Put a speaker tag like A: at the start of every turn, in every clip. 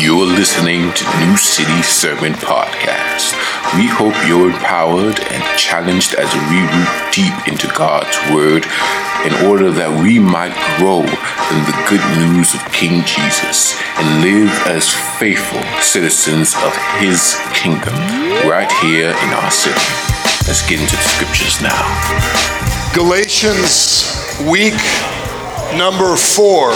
A: You're listening to New City Sermon Podcast. We hope you're empowered and challenged as we root deep into God's Word in order that we might grow in the good news of King Jesus and live as faithful citizens of His kingdom right here in our city. Let's get into the scriptures now.
B: Galatians week number four.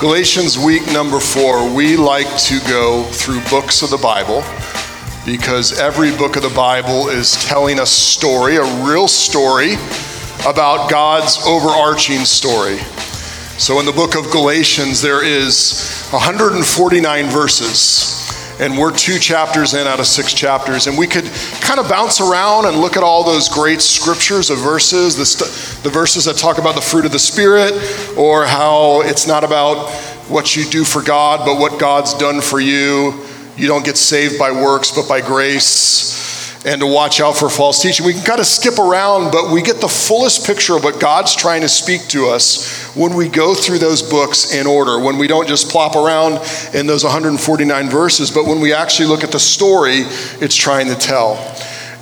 B: Galatians week number four. We like to go through books of the Bible because every book of the Bible is telling a story, a real story about God's overarching story. So in the book of Galatians, there is 149 verses and we're two chapters in out of six chapters, and we could kind of bounce around and look at all those great scriptures of verses, the, st- the verses that talk about the fruit of the Spirit, or how it's not about what you do for God, but what God's done for you. You don't get saved by works, but by grace and to watch out for false teaching. We can kind of skip around, but we get the fullest picture of what God's trying to speak to us when we go through those books in order, when we don't just plop around in those 149 verses, but when we actually look at the story it's trying to tell.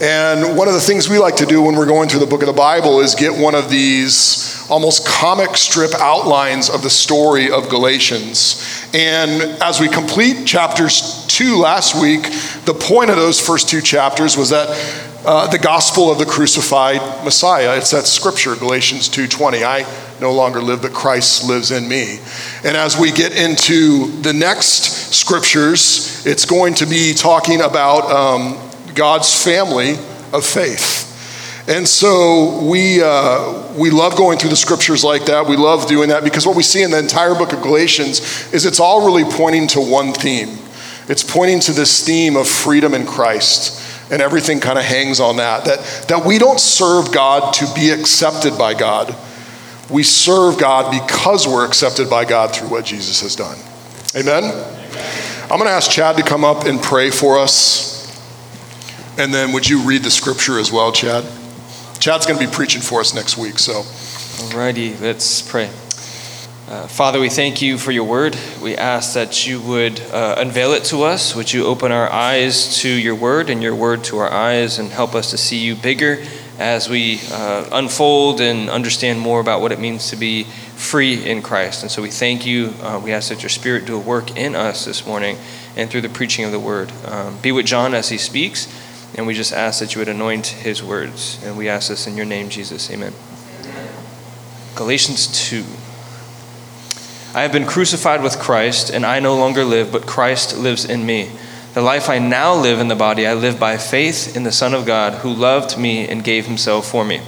B: And one of the things we like to do when we're going through the book of the Bible is get one of these almost comic strip outlines of the story of Galatians. And as we complete chapters two last week, the point of those first two chapters was that uh, the gospel of the crucified Messiah. It's that scripture, Galatians 2:20. I no longer live, but Christ lives in me. And as we get into the next scriptures, it's going to be talking about um, God's family of faith. And so we, uh, we love going through the scriptures like that. We love doing that because what we see in the entire book of Galatians is it's all really pointing to one theme. It's pointing to this theme of freedom in Christ. And everything kind of hangs on that, that. That we don't serve God to be accepted by God. We serve God because we're accepted by God through what Jesus has done. Amen? I'm going to ask Chad to come up and pray for us. And then would you read the scripture as well, Chad? Chad's going to be preaching for us next week, so.
C: Alrighty, let's pray. Uh, Father, we thank you for your word. We ask that you would uh, unveil it to us. Would you open our eyes to your word and your word to our eyes and help us to see you bigger as we uh, unfold and understand more about what it means to be free in Christ. And so we thank you. Uh, we ask that your spirit do a work in us this morning and through the preaching of the word. Um, be with John as he speaks. And we just ask that you would anoint his words. And we ask this in your name, Jesus. Amen. Amen. Galatians 2. I have been crucified with Christ, and I no longer live, but Christ lives in me. The life I now live in the body, I live by faith in the Son of God, who loved me and gave himself for me.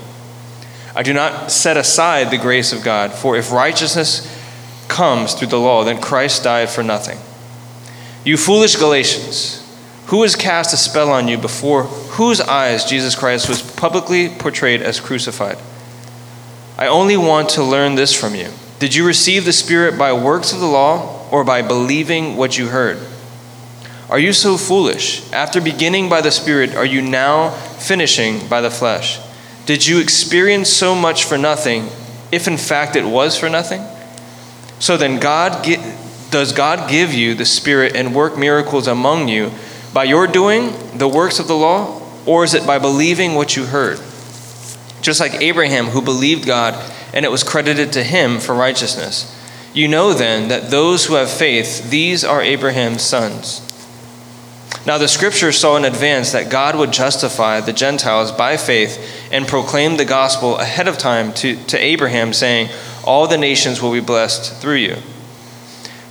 C: I do not set aside the grace of God, for if righteousness comes through the law, then Christ died for nothing. You foolish Galatians, who has cast a spell on you before whose eyes Jesus Christ was publicly portrayed as crucified? I only want to learn this from you. Did you receive the Spirit by works of the law or by believing what you heard? Are you so foolish? After beginning by the Spirit, are you now finishing by the flesh? Did you experience so much for nothing, if in fact it was for nothing? So then, God does God give you the Spirit and work miracles among you? By your doing the works of the law, or is it by believing what you heard? Just like Abraham, who believed God, and it was credited to him for righteousness. You know then that those who have faith, these are Abraham's sons. Now, the scripture saw in advance that God would justify the Gentiles by faith and proclaim the gospel ahead of time to, to Abraham, saying, All the nations will be blessed through you.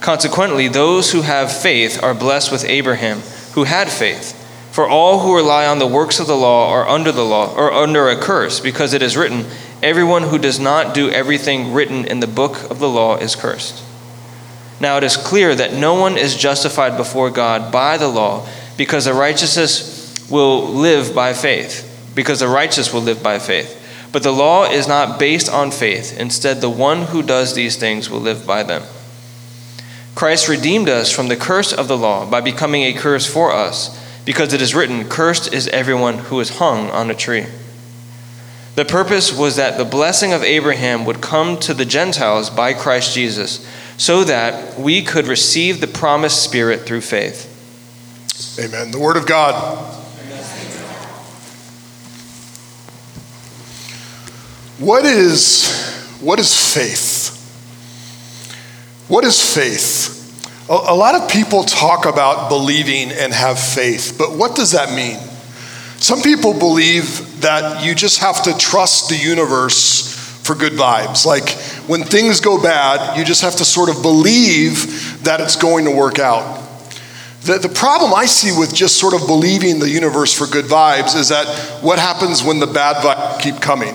C: Consequently, those who have faith are blessed with Abraham who had faith. For all who rely on the works of the law are under the law, or under a curse, because it is written, Everyone who does not do everything written in the book of the law is cursed. Now it is clear that no one is justified before God by the law, because the righteousness will live by faith, because the righteous will live by faith. But the law is not based on faith. Instead, the one who does these things will live by them. Christ redeemed us from the curse of the law by becoming a curse for us, because it is written, Cursed is everyone who is hung on a tree. The purpose was that the blessing of Abraham would come to the Gentiles by Christ Jesus, so that we could receive the promised Spirit through faith.
B: Amen. The Word of God. What is, what is faith? What is faith? A, a lot of people talk about believing and have faith, but what does that mean? Some people believe that you just have to trust the universe for good vibes. Like when things go bad, you just have to sort of believe that it's going to work out. The, the problem I see with just sort of believing the universe for good vibes is that what happens when the bad vibes keep coming?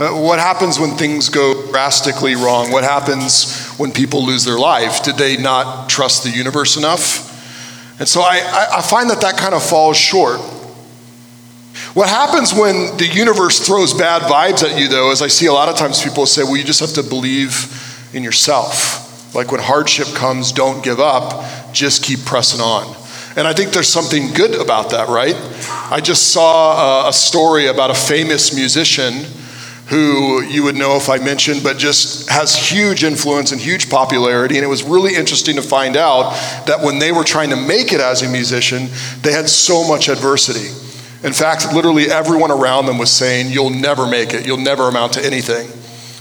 B: Uh, what happens when things go drastically wrong? What happens when people lose their life? Did they not trust the universe enough? And so I, I find that that kind of falls short. What happens when the universe throws bad vibes at you, though, is I see a lot of times people say, well, you just have to believe in yourself. Like when hardship comes, don't give up, just keep pressing on. And I think there's something good about that, right? I just saw a, a story about a famous musician who you would know if I mentioned, but just has huge influence and huge popularity. And it was really interesting to find out that when they were trying to make it as a musician, they had so much adversity. In fact, literally everyone around them was saying, You'll never make it, you'll never amount to anything.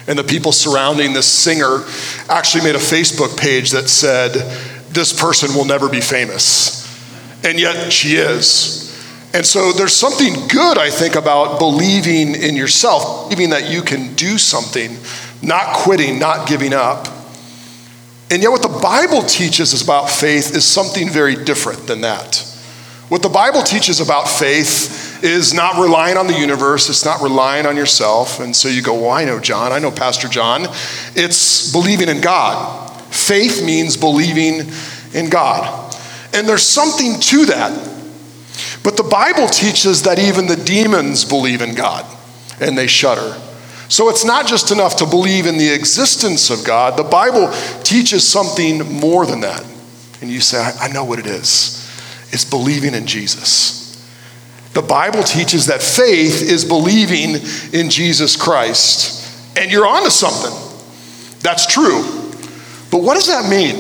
B: And the people surrounding this singer actually made a Facebook page that said, This person will never be famous. And yet she is. And so there's something good, I think, about believing in yourself, believing that you can do something, not quitting, not giving up. And yet, what the Bible teaches about faith is something very different than that. What the Bible teaches about faith is not relying on the universe, it's not relying on yourself. And so you go, Well, I know John, I know Pastor John. It's believing in God. Faith means believing in God. And there's something to that. But the Bible teaches that even the demons believe in God and they shudder. So it's not just enough to believe in the existence of God. The Bible teaches something more than that. And you say, I, know what it is. It's believing in Jesus. The Bible teaches that faith is believing in Jesus Christ. And you're onto something. That's true. But what does that mean?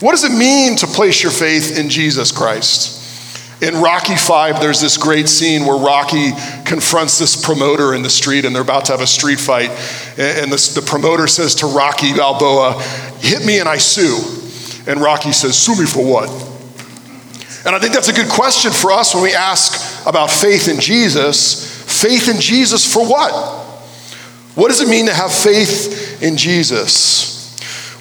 B: What does it mean to place your faith in Jesus Christ? In Rocky 5, there's this great scene where Rocky confronts this promoter in the street and they're about to have a street fight. And the promoter says to Rocky Balboa, Hit me and I sue. And Rocky says, Sue me for what? And I think that's a good question for us when we ask about faith in Jesus. Faith in Jesus for what? What does it mean to have faith in Jesus?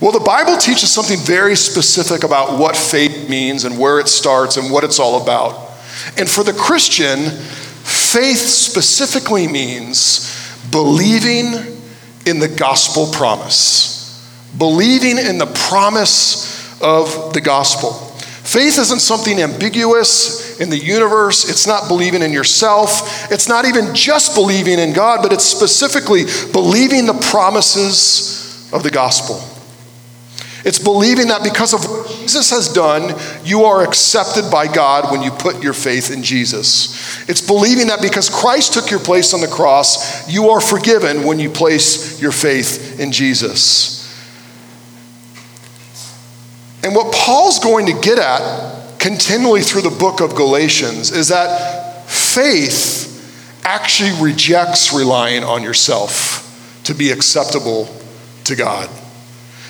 B: Well, the Bible teaches something very specific about what faith means and where it starts and what it's all about. And for the Christian, faith specifically means believing in the gospel promise, believing in the promise of the gospel. Faith isn't something ambiguous in the universe. It's not believing in yourself. It's not even just believing in God, but it's specifically believing the promises of the gospel. It's believing that because of what Jesus has done, you are accepted by God when you put your faith in Jesus. It's believing that because Christ took your place on the cross, you are forgiven when you place your faith in Jesus. And what Paul's going to get at continually through the book of Galatians is that faith actually rejects relying on yourself to be acceptable to God.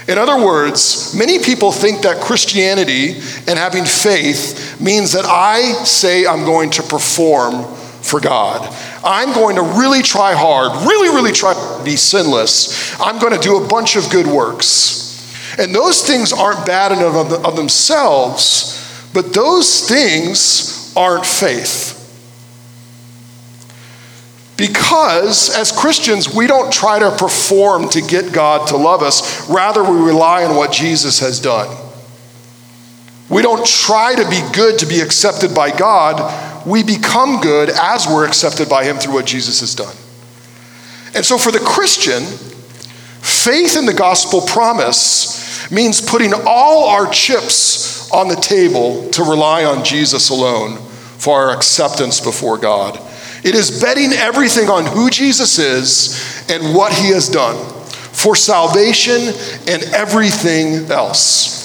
B: In other words, many people think that Christianity and having faith means that I say I'm going to perform for God. I'm going to really try hard, really, really try to be sinless. I'm going to do a bunch of good works. And those things aren't bad in of themselves, but those things aren't faith. Because as Christians, we don't try to perform to get God to love us, rather, we rely on what Jesus has done. We don't try to be good to be accepted by God. We become good as we're accepted by Him through what Jesus has done. And so, for the Christian, faith in the gospel promise means putting all our chips on the table to rely on Jesus alone for our acceptance before God. It is betting everything on who Jesus is and what he has done. for salvation and everything else.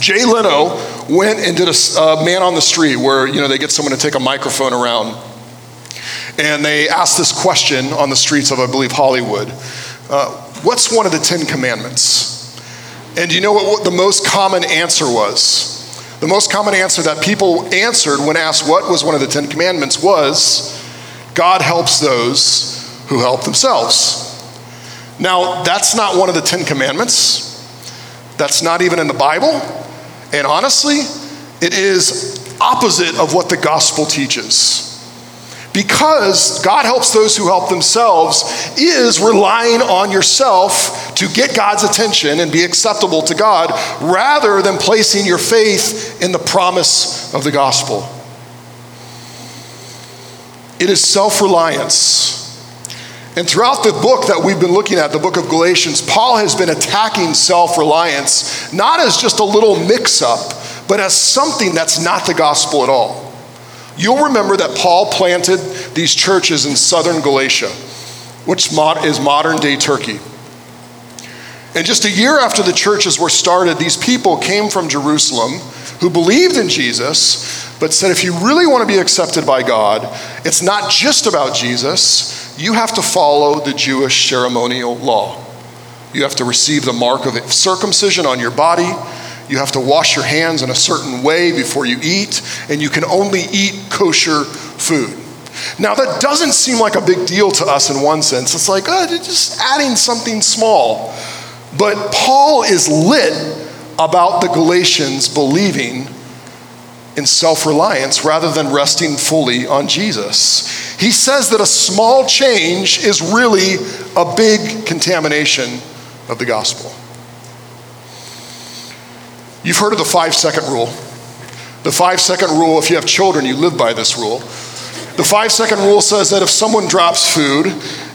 B: Jay Leno went and did a uh, man on the street where, you know, they get someone to take a microphone around. And they asked this question on the streets of, I believe, Hollywood. Uh, what's one of the Ten Commandments? And do you know what, what the most common answer was? The most common answer that people answered when asked what was one of the Ten Commandments was God helps those who help themselves. Now, that's not one of the Ten Commandments. That's not even in the Bible. And honestly, it is opposite of what the gospel teaches. Because God helps those who help themselves is relying on yourself to get God's attention and be acceptable to God rather than placing your faith in the promise of the gospel. It is self reliance and throughout the book that we've been looking at, the book of Galatians, Paul has been attacking self reliance, not as just a little mix up, but as something that's not the gospel at all. You'll remember that Paul planted these churches in southern Galatia, which is modern day Turkey. And just a year after the churches were started, these people came from Jerusalem who believed in Jesus, but said if you really want to be accepted by God, it's not just about Jesus you have to follow the Jewish ceremonial law. You have to receive the mark of circumcision on your body. You have to wash your hands in a certain way before you eat, and you can only eat kosher food. Now, that doesn't seem like a big deal to us in one sense. It's like, oh, just adding something small. But Paul is lit about the Galatians believing in self reliance rather than resting fully on Jesus. He says that a small change is really a big contamination of the gospel. You've heard of the five second rule. The five second rule, if you have children, you live by this rule. The five second rule says that if someone drops food,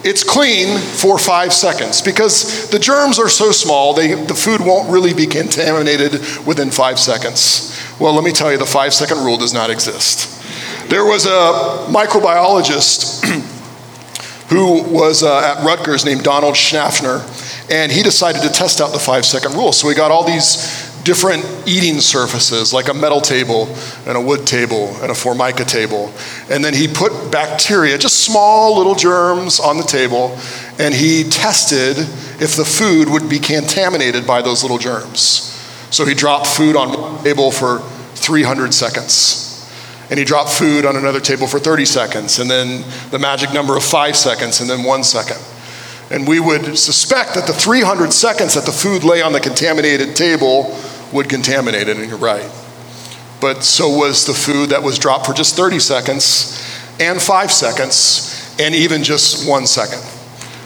B: it's clean for five seconds because the germs are so small, they, the food won't really be contaminated within five seconds. Well, let me tell you, the five second rule does not exist. There was a microbiologist who was uh, at Rutgers named Donald Schaffner, and he decided to test out the five second rule. So he got all these different eating surfaces, like a metal table and a wood table and a formica table. And then he put bacteria, just small little germs, on the table, and he tested if the food would be contaminated by those little germs. So he dropped food on one table for 300 seconds. And he dropped food on another table for 30 seconds, and then the magic number of five seconds, and then one second. And we would suspect that the 300 seconds that the food lay on the contaminated table would contaminate it, and you're right. But so was the food that was dropped for just 30 seconds, and five seconds, and even just one second.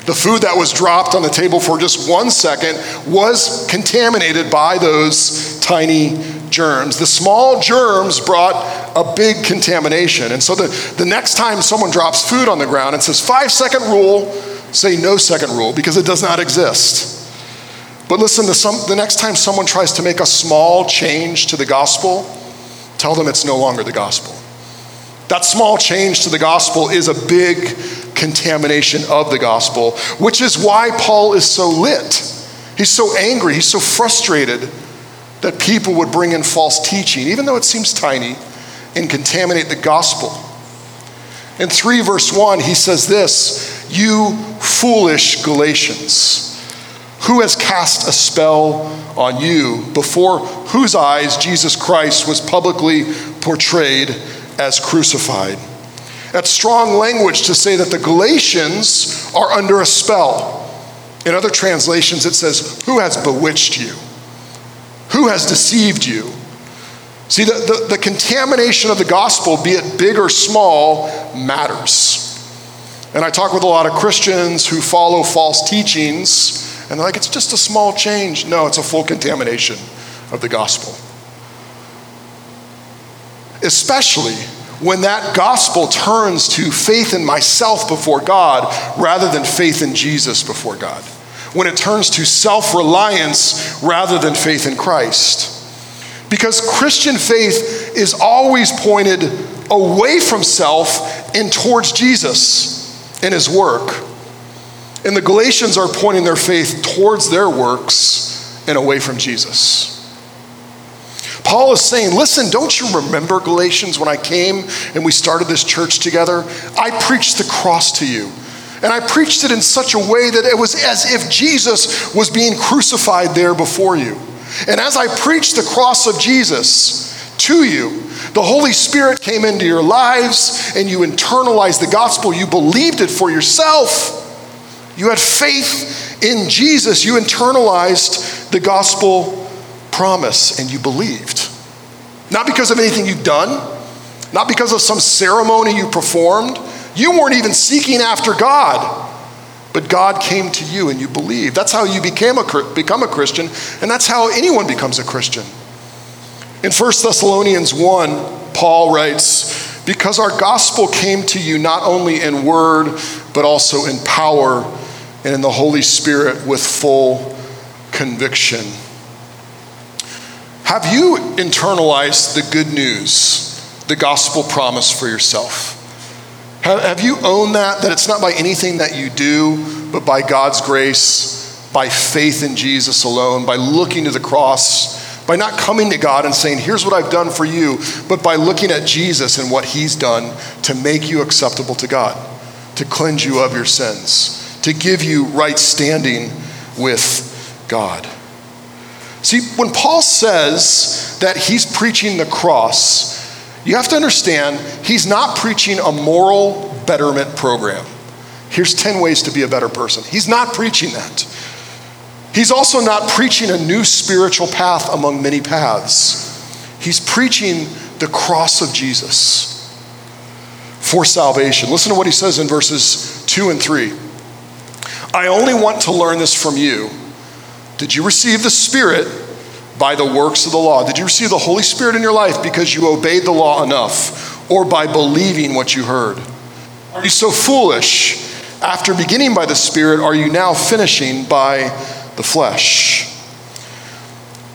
B: The food that was dropped on the table for just one second was contaminated by those tiny germs. The small germs brought a big contamination. And so the, the next time someone drops food on the ground and says, five second rule, say no second rule because it does not exist. But listen, the, some, the next time someone tries to make a small change to the gospel, tell them it's no longer the gospel. That small change to the gospel is a big contamination of the gospel, which is why Paul is so lit. He's so angry, he's so frustrated that people would bring in false teaching, even though it seems tiny, and contaminate the gospel. In 3 verse 1, he says this You foolish Galatians, who has cast a spell on you, before whose eyes Jesus Christ was publicly portrayed as crucified? That's strong language to say that the Galatians are under a spell. In other translations, it says, Who has bewitched you? Who has deceived you? See, the, the, the, contamination of the gospel, be it big or small, matters. And I talk with a lot of Christians who follow false teachings, and they're like, it's just a small change. No, it's a full contamination of the gospel. Especially when that gospel turns to faith in myself before God rather than faith in Jesus before God. When it turns to self reliance rather than faith in Christ. Because Christian faith is always pointed away from self and towards Jesus and his work. And the Galatians are pointing their faith towards their works and away from Jesus. Paul is saying, Listen, don't you remember Galatians when I came and we started this church together? I preached the cross to you. And I preached it in such a way that it was as if Jesus was being crucified there before you. And as I preached the cross of Jesus to you, the Holy Spirit came into your lives and you internalized the gospel. You believed it for yourself. You had faith in Jesus. You internalized the gospel promise and you believed. Not because of anything you've done, not because of some ceremony you performed. You weren't even seeking after God. But God came to you and you believed. That's how you became a, become a Christian, and that's how anyone becomes a Christian. In 1 Thessalonians 1, Paul writes, Because our gospel came to you not only in word, but also in power and in the Holy Spirit with full conviction. Have you internalized the good news, the gospel promise for yourself? Have you owned that? That it's not by anything that you do, but by God's grace, by faith in Jesus alone, by looking to the cross by not coming to God and saying, Here's what I've done for you, but by looking at Jesus and what He's done to make you acceptable to God, to cleanse you of your sins, to give you right standing with God. See, when Paul says that he's preaching the cross, you have to understand he's not preaching a moral betterment program. Here's 10 ways to be a better person. He's not preaching that. He's also not preaching a new spiritual path among many paths. He's preaching the cross of Jesus for salvation. Listen to what he says in verses 2 and 3. I only want to learn this from you. Did you receive the Spirit by the works of the law? Did you receive the Holy Spirit in your life because you obeyed the law enough or by believing what you heard? Are you so foolish? After beginning by the Spirit, are you now finishing by the flesh.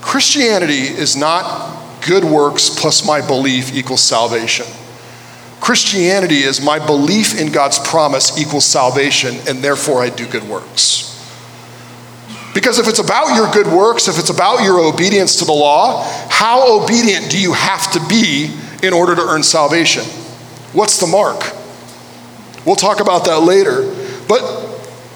B: Christianity is not good works plus my belief equals salvation. Christianity is my belief in God's promise equals salvation, and therefore I do good works. Because if it's about your good works, if it's about your obedience to the law, how obedient do you have to be in order to earn salvation? What's the mark? We'll talk about that later. But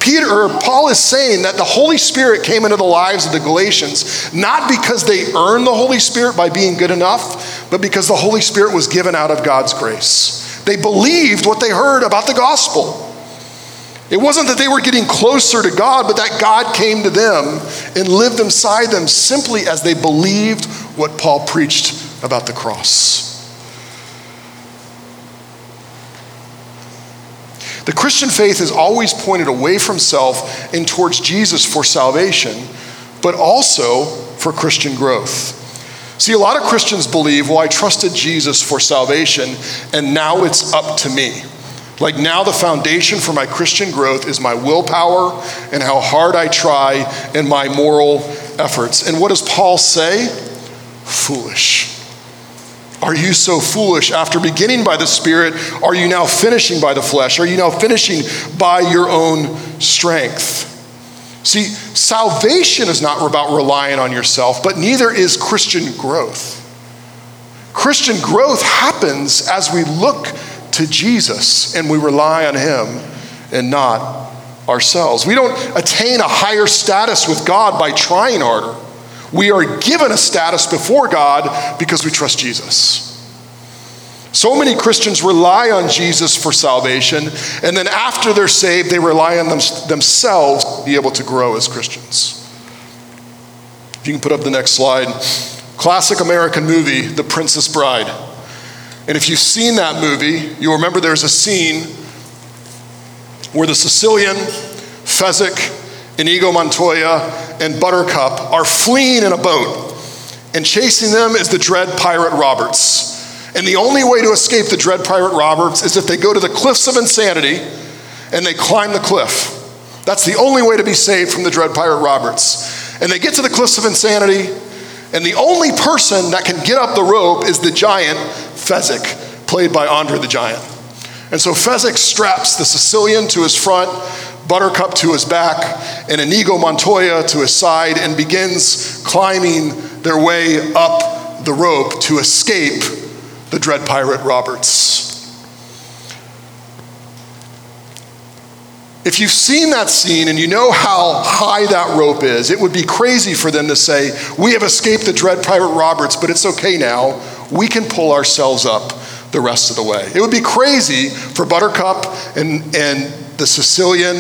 B: Peter or Paul is saying that the Holy Spirit came into the lives of the Galatians not because they earned the Holy Spirit by being good enough, but because the Holy Spirit was given out of God's grace. They believed what they heard about the gospel. It wasn't that they were getting closer to God, but that God came to them and lived inside them simply as they believed what Paul preached about the cross. The Christian faith is always pointed away from self and towards Jesus for salvation, but also for Christian growth. See, a lot of Christians believe, well, I trusted Jesus for salvation, and now it's up to me. Like now, the foundation for my Christian growth is my willpower and how hard I try and my moral efforts. And what does Paul say? Foolish. Are you so foolish? After beginning by the Spirit, are you now finishing by the flesh? Are you now finishing by your own strength? See, salvation is not about relying on yourself, but neither is Christian growth. Christian growth happens as we look to Jesus and we rely on Him and not ourselves. We don't attain a higher status with God by trying harder. We are given a status before God because we trust Jesus. So many Christians rely on Jesus for salvation, and then after they're saved, they rely on them, themselves to be able to grow as Christians. If you can put up the next slide. Classic American movie, The Princess Bride. And if you've seen that movie, you'll remember there's a scene where the Sicilian, Fezzik, Inigo Montoya, and Buttercup are fleeing in a boat, and chasing them is the dread pirate Roberts. And the only way to escape the dread pirate Roberts is if they go to the cliffs of insanity and they climb the cliff. That's the only way to be saved from the dread pirate Roberts. And they get to the cliffs of insanity, and the only person that can get up the rope is the giant Fezzik, played by Andre the Giant. And so Fezzik straps the Sicilian to his front, Buttercup to his back and Inigo Montoya to his side and begins climbing their way up the rope to escape the dread pirate Roberts. If you've seen that scene and you know how high that rope is, it would be crazy for them to say, We have escaped the dread pirate Roberts, but it's okay now. We can pull ourselves up the rest of the way. It would be crazy for Buttercup and, and the Sicilian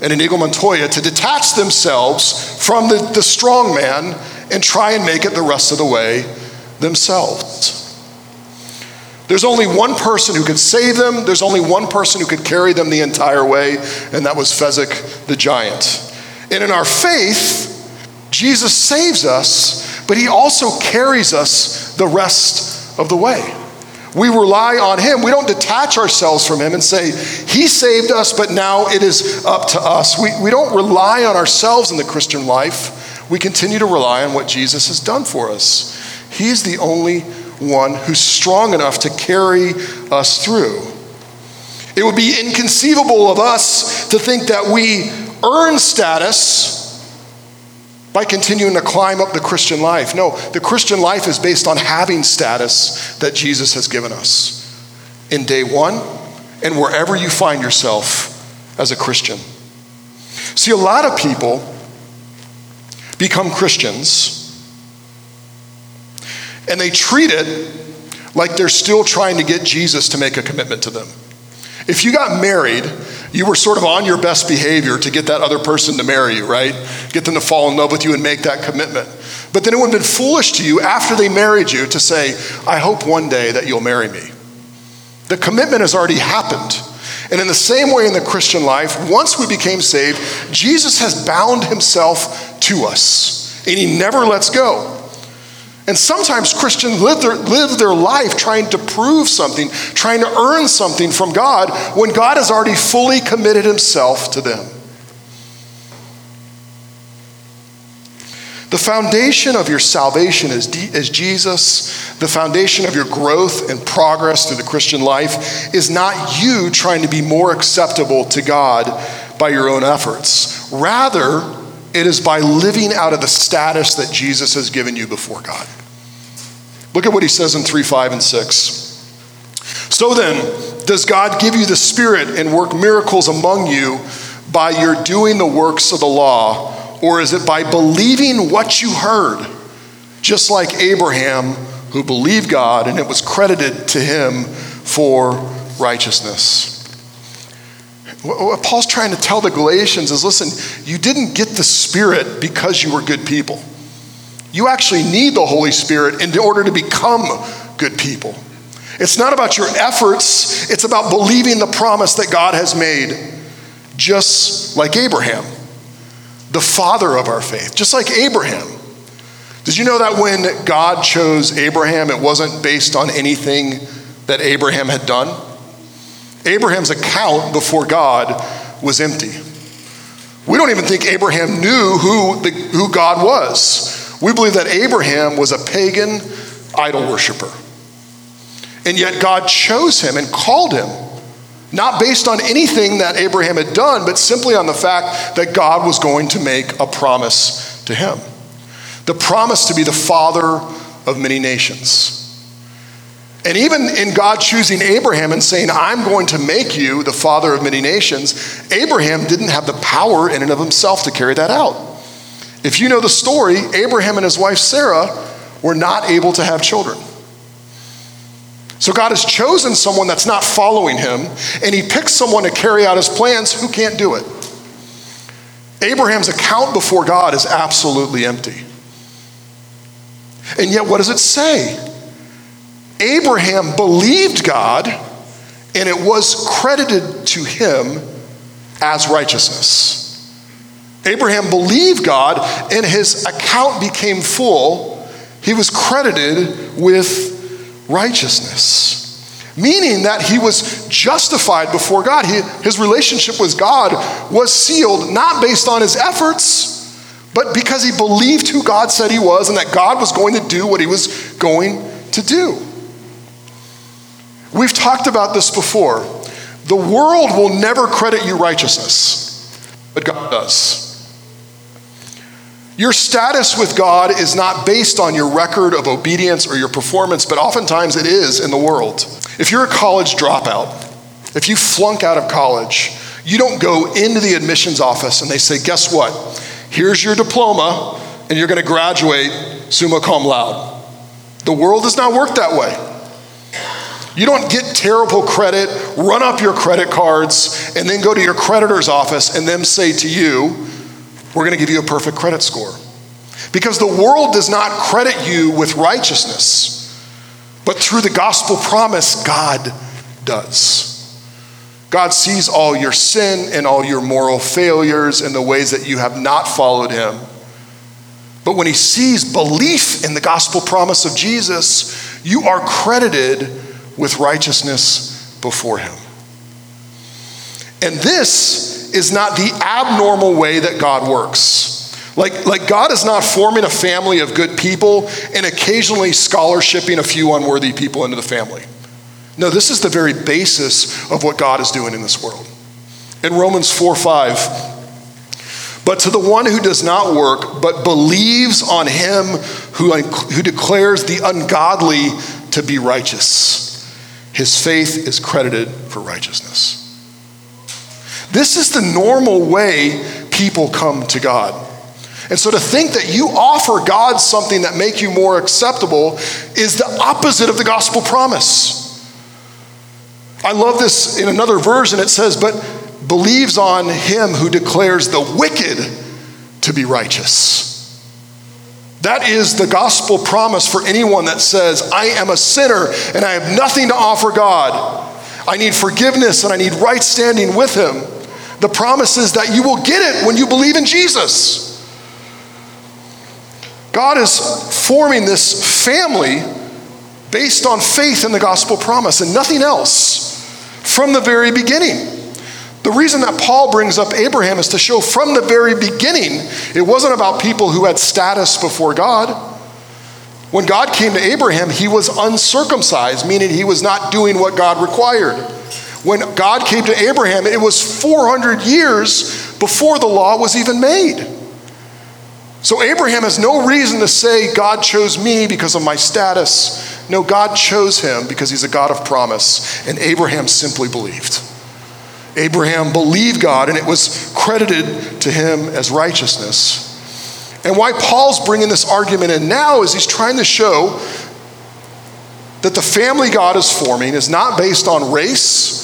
B: and Inigo Montoya to detach themselves from the, the strong man and try and make it the rest of the way themselves. There's only one person who could save them, there's only one person who could carry them the entire way, and that was Fezzik the giant. And in our faith, Jesus saves us, but he also carries us the rest of the way. We rely on him. We don't detach ourselves from him and say, He saved us, but now it is up to us. We, we don't rely on ourselves in the Christian life. We continue to rely on what Jesus has done for us. He's the only one who's strong enough to carry us through. It would be inconceivable of us to think that we earn status by continuing to climb up the Christian life. No, the Christian life is based on having status that Jesus has given us in day one and wherever you find yourself as a Christian. See, a lot of people become Christians and they treat it like they're still trying to get Jesus to make a commitment to them. If you got married, you were sort of on your best behavior to get that other person to marry you, right? Get them to fall in love with you and make that commitment. But then it would have been foolish to you after they married you to say, I hope one day that you'll marry me. The commitment has already happened. And in the same way in the Christian life, once we became saved, Jesus has bound himself to us, and he never lets go. And sometimes Christians live their, live their life trying to prove something, trying to earn something from God when God has already fully committed himself to them. The foundation of your salvation is, is Jesus. The foundation of your growth and progress through the Christian life is not you trying to be more acceptable to God by your own efforts. Rather, it is by living out of the status that Jesus has given you before God. Look at what he says in 3, 5, and 6. So then, does God give you the Spirit and work miracles among you by your doing the works of the law, or is it by believing what you heard? Just like Abraham, who believed God and it was credited to him for righteousness. What Paul's trying to tell the Galatians is listen, you didn't get the Spirit because you were good people. You actually need the Holy Spirit in order to become good people. It's not about your efforts, it's about believing the promise that God has made, just like Abraham, the father of our faith, just like Abraham. Did you know that when God chose Abraham, it wasn't based on anything that Abraham had done? Abraham's account before God was empty. We don't even think Abraham knew who, the, who God was. We believe that Abraham was a pagan idol worshiper. And yet God chose him and called him, not based on anything that Abraham had done, but simply on the fact that God was going to make a promise to him the promise to be the father of many nations. And even in God choosing Abraham and saying, I'm going to make you the father of many nations, Abraham didn't have the power in and of himself to carry that out. If you know the story, Abraham and his wife Sarah were not able to have children. So God has chosen someone that's not following him, and he picks someone to carry out his plans who can't do it. Abraham's account before God is absolutely empty. And yet, what does it say? Abraham believed God, and it was credited to him as righteousness. Abraham believed God, and his account became full. He was credited with righteousness, meaning that he was justified before God. He, his relationship with God was sealed not based on his efforts, but because he believed who God said he was and that God was going to do what he was going to do. We've talked about this before. The world will never credit you righteousness. but God does. Your status with God is not based on your record of obedience or your performance, but oftentimes it is in the world. If you're a college dropout, if you flunk out of college, you don't go into the admissions office and they say, Guess what? Here's your diploma, and you're going to graduate summa cum laude. The world does not work that way. You don't get terrible credit, run up your credit cards, and then go to your creditor's office and them say to you, we're going to give you a perfect credit score. Because the world does not credit you with righteousness, but through the gospel promise, God does. God sees all your sin and all your moral failures and the ways that you have not followed Him. But when He sees belief in the gospel promise of Jesus, you are credited with righteousness before Him. And this is not the abnormal way that God works. Like, like God is not forming a family of good people and occasionally scholarshiping a few unworthy people into the family. No, this is the very basis of what God is doing in this world. In Romans 4 5, but to the one who does not work, but believes on him who, who declares the ungodly to be righteous, his faith is credited for righteousness. This is the normal way people come to God. And so to think that you offer God something that make you more acceptable is the opposite of the gospel promise. I love this in another version it says but believes on him who declares the wicked to be righteous. That is the gospel promise for anyone that says, I am a sinner and I have nothing to offer God. I need forgiveness and I need right standing with Him. The promise is that you will get it when you believe in Jesus. God is forming this family based on faith in the gospel promise and nothing else from the very beginning. The reason that Paul brings up Abraham is to show from the very beginning it wasn't about people who had status before God. When God came to Abraham, he was uncircumcised, meaning he was not doing what God required. When God came to Abraham, it was 400 years before the law was even made. So Abraham has no reason to say, God chose me because of my status. No, God chose him because he's a God of promise. And Abraham simply believed. Abraham believed God, and it was credited to him as righteousness. And why Paul's bringing this argument in now is he's trying to show that the family God is forming is not based on race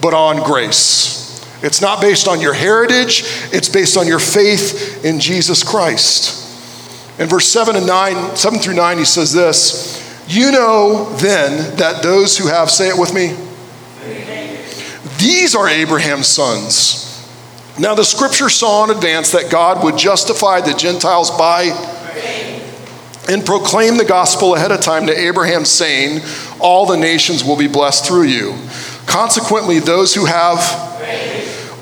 B: but on grace. It's not based on your heritage, it's based on your faith in Jesus Christ. In verse 7 and 9, 7 through 9, he says this You know then that those who have, say it with me, these are Abraham's sons. Now the scripture saw in advance that God would justify the Gentiles by and proclaim the gospel ahead of time to Abraham, saying, All the nations will be blessed through you. Consequently, those who have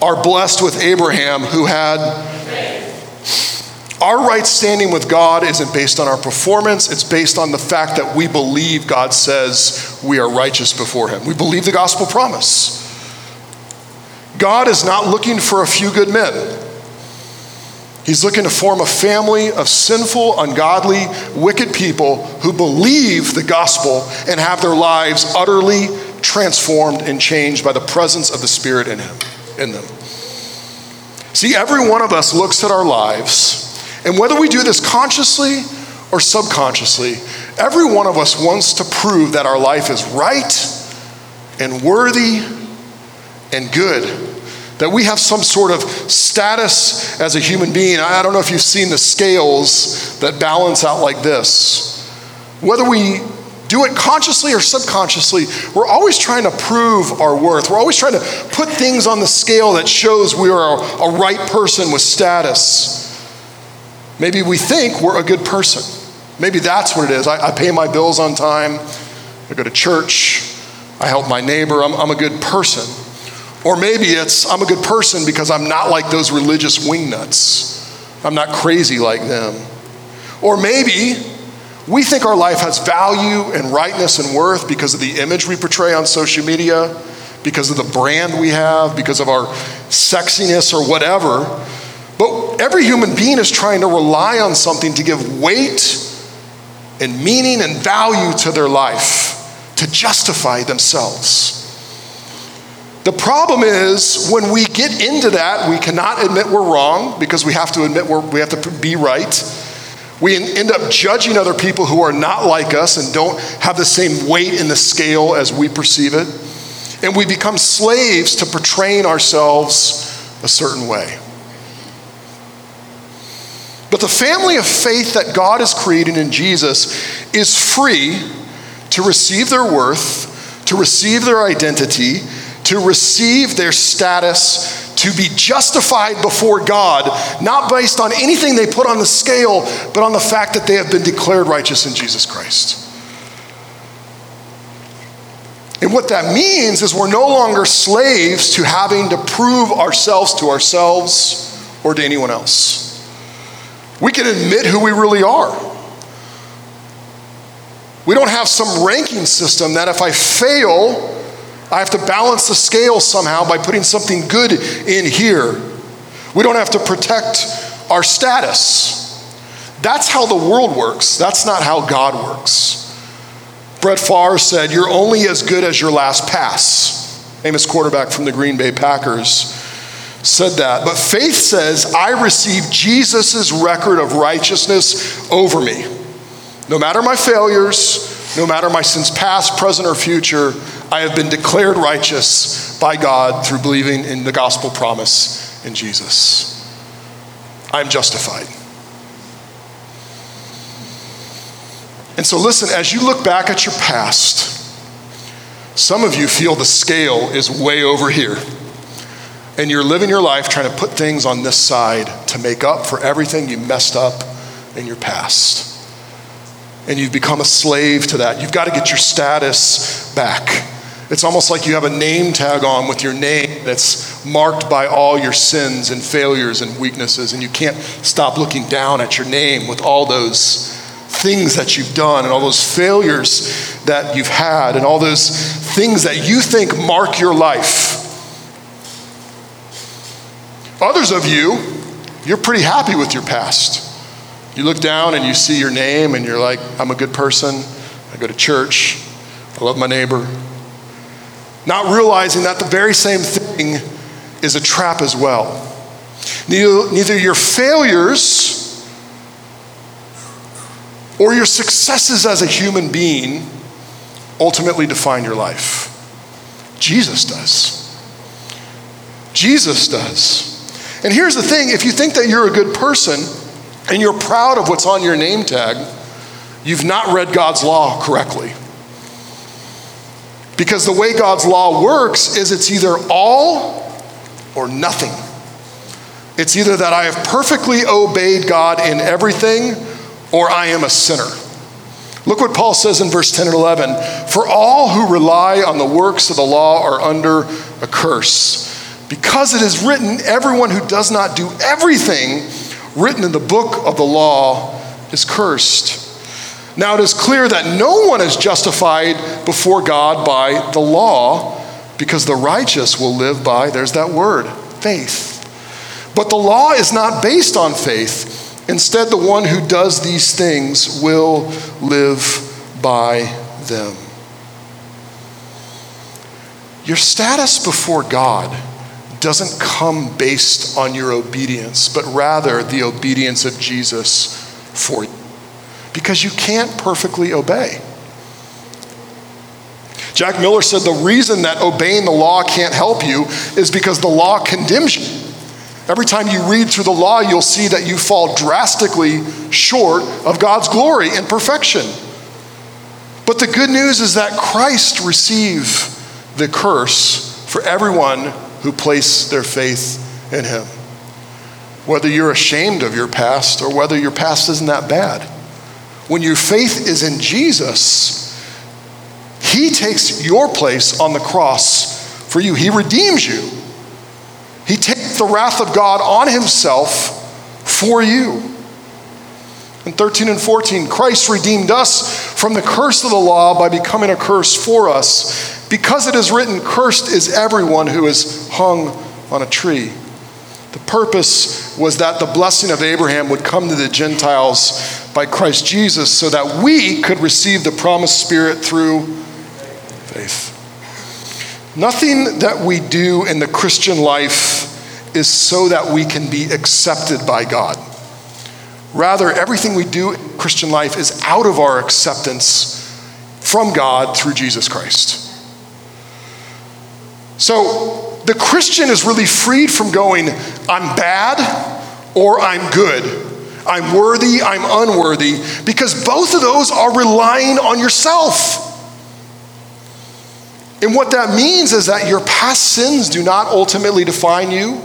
B: are blessed with Abraham, who had our right standing with God isn't based on our performance, it's based on the fact that we believe God says we are righteous before Him. We believe the gospel promise. God is not looking for a few good men. He's looking to form a family of sinful, ungodly, wicked people who believe the gospel and have their lives utterly transformed and changed by the presence of the Spirit in him in them. See, every one of us looks at our lives, and whether we do this consciously or subconsciously, every one of us wants to prove that our life is right and worthy and good. That we have some sort of status as a human being. I don't know if you've seen the scales that balance out like this. Whether we do it consciously or subconsciously, we're always trying to prove our worth. We're always trying to put things on the scale that shows we are a, right person with status. Maybe we think we're a good person. Maybe that's what it is. I, I pay my bills on time, I go to church, I help my neighbor, I'm, I'm a good person. Or maybe it's I'm a good person because I'm not like those religious wingnuts. I'm not crazy like them. Or maybe we think our life has value and rightness and worth because of the image we portray on social media, because of the brand we have, because of our sexiness or whatever. But every human being is trying to rely on something to give weight and meaning and value to their life, to justify themselves. The problem is when we get into that, we cannot admit we're wrong because we have to admit we have to be right. We end up judging other people who are not like us and don't have the same weight in the scale as we perceive it. And we become slaves to portraying ourselves a certain way. But the family of faith that God is creating in Jesus is free to receive their worth, to receive their identity, to receive their status, to be justified before God, not based on anything they put on the scale, but on the fact that they have been declared righteous in Jesus Christ. And what that means is we're no longer slaves to having to prove ourselves to ourselves or to anyone else. We can admit who we really are. We don't have some ranking system that if I fail, I have to balance the scale somehow by putting something good in here. We don't have to protect our status. That's how the world works. That's not how God works. Brett Favre said, You're only as good as your last pass. Famous quarterback from the Green Bay Packers said that. But faith says, I receive Jesus' record of righteousness over me. No matter my failures, no matter my sins past, present, or future, I have been declared righteous by God through believing in the gospel promise in Jesus. I am justified. And so, listen, as you look back at your past, some of you feel the scale is way over here. And you're living your life trying to put things on this side to make up for everything you messed up in your past. And you've become a slave to that. You've got to get your status back. It's almost like you have a name tag on with your name that's marked by all your sins and failures and weaknesses, and you can't stop looking down at your name with all those things that you've done and all those failures that you've had and all those things that you think mark your life. Others of you, you're pretty happy with your past. You look down and you see your name and you're like, I'm a good person. I go to church. I love my neighbor not realizing that the very same thing is a trap as well. Neither, your failures or your successes as a human being ultimately define your life. Jesus does. Jesus does. And here's the thing if you think that you're a good person and you're proud of what's on your name tag, you've not read God's law correctly. Because the way God's law works is it's either all or nothing. It's either that I have perfectly obeyed God in everything or I am a sinner. Look what Paul says in verse 10 and 11. For all who rely on the works of the law are under a curse. Because it is written, everyone who does not do everything written in the book of the law is cursed. Now it is clear that no one is justified before God by the law because the righteous will live by, there's that word, faith. But the law is not based on faith. Instead, the one who does these things will live by them. Your status before God doesn't come based on your obedience, but rather the obedience of Jesus for you because you can't perfectly obey. Jack Miller said the reason that obeying the law can't help you is because the law condemns you. Every time you read through the law, you'll see that you fall drastically short of God's glory and perfection. But the good news is that Christ received the curse for everyone who place their faith in him. Whether you're ashamed of your past or whether your past isn't that bad. When your faith is in Jesus, He takes your place on the cross for you. He redeems you. He takes the wrath of God on Himself for you. In 13 and 14, Christ redeemed us from the curse of the law by becoming a curse for us. Because it is written, Cursed is everyone who is hung on a tree. The purpose was that the blessing of Abraham would come to the Gentiles by Christ Jesus so that we could receive the promised Spirit through faith. Nothing that we do in the Christian life is so that we can be accepted by God. Rather, everything we do in Christian life is out of our acceptance from God through Jesus Christ. So the Christian is really freed from going, I'm bad or I'm good. I'm worthy, I'm unworthy, because both of those are relying on yourself. And what that means is that your past sins do not ultimately define you,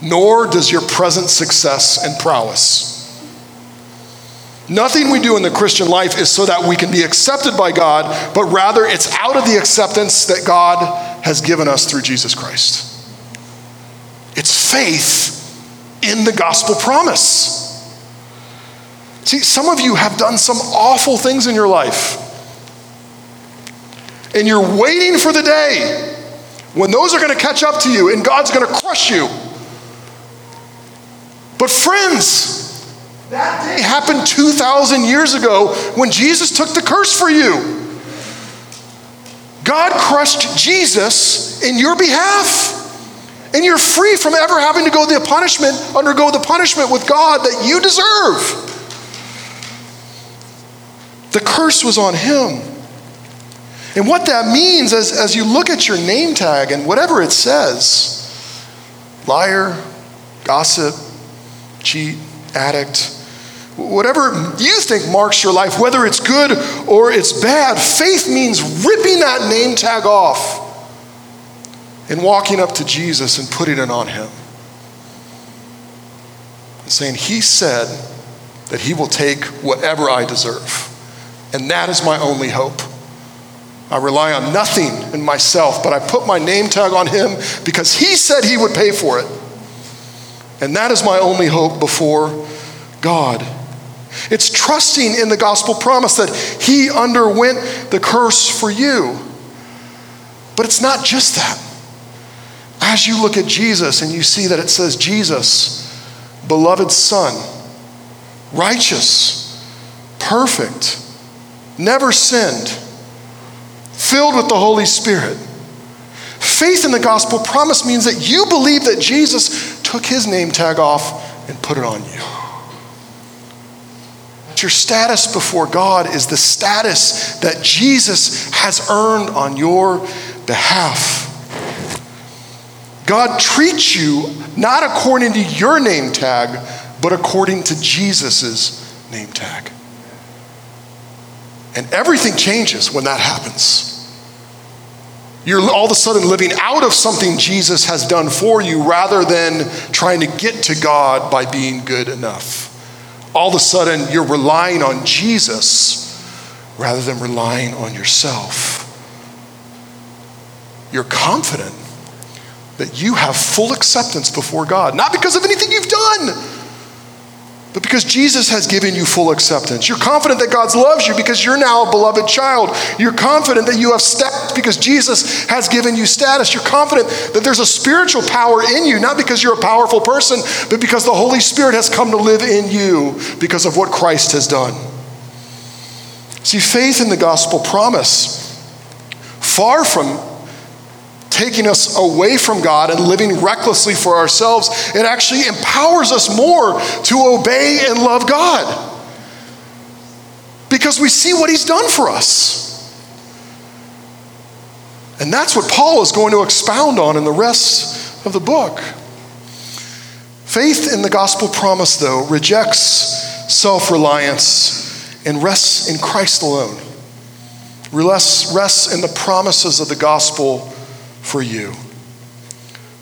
B: nor does your present success and prowess. Nothing we do in the Christian life is so that we can be accepted by God, but rather it's out of the acceptance that God has given us through Jesus Christ. It's faith in the gospel promise. See, some of you have done some awful things in your life. And you're waiting for the day when those are going to catch up to you and God's going to crush you. But, friends, that day happened 2,000 years ago when Jesus took the curse for you. God crushed Jesus in your behalf. And you're free from ever having to go the punishment, undergo the punishment with God that you deserve. The curse was on him. And what that means is, as you look at your name tag and whatever it says liar, gossip, cheat, addict, Whatever you think marks your life, whether it's good or it's bad, faith means ripping that name tag off and walking up to Jesus and putting it on him. And saying, He said that He will take whatever I deserve. And that is my only hope. I rely on nothing in myself, but I put my name tag on Him because He said He would pay for it. And that is my only hope before God. It's trusting in the gospel promise that he underwent the curse for you. But it's not just that. As you look at Jesus and you see that it says, Jesus, beloved Son, righteous, perfect, never sinned, filled with the Holy Spirit. Faith in the gospel promise means that you believe that Jesus took his name tag off and put it on you your status before God is the status that Jesus has earned on your behalf. God treats you not according to your name tag, but according to Jesus' name tag. And everything changes when that happens. You're all of a sudden living out of something Jesus has done for you rather than trying to get to God by being good enough all of a sudden you're relying on Jesus rather than relying on yourself. You're confident that you have full acceptance before God, not because of anything you've done but because Jesus has given you full acceptance. You're confident that God loves you because you're now a beloved child. You're confident that you have status because Jesus has given you status. You're confident that there's a spiritual power in you, not because you're a powerful person, but because the Holy Spirit has come to live in you because of what Christ has done. See, faith in the gospel promise, far from taking us away from God and living recklessly for ourselves, it actually empowers us more to obey and love God because we see what He's done for us. And that's what Paul is going to expound on in the rest of the book. Faith in the gospel promise, though, rejects self reliance and rests in Christ alone. Rests in the promises of the gospel for you.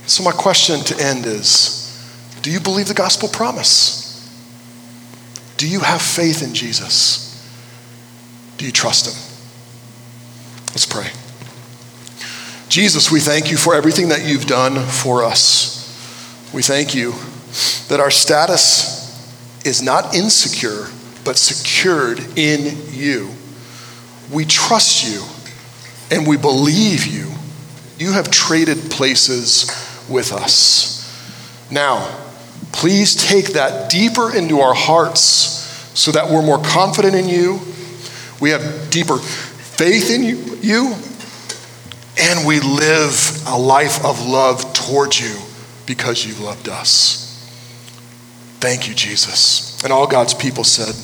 B: So, my question to end is Do you believe the gospel promise? Do you have faith in Jesus? Do you trust him? Let's pray. Jesus, we thank you for everything that you've done for us. We thank you that our status is not insecure, but secured in you. We trust you and we believe you. You have traded places with us. Now, please take that deeper into our hearts so that we're more confident in you. We have deeper faith in you, and we live a life of love towards you because you loved us. Thank you, Jesus. And all God's people said,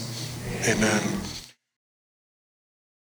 B: Amen.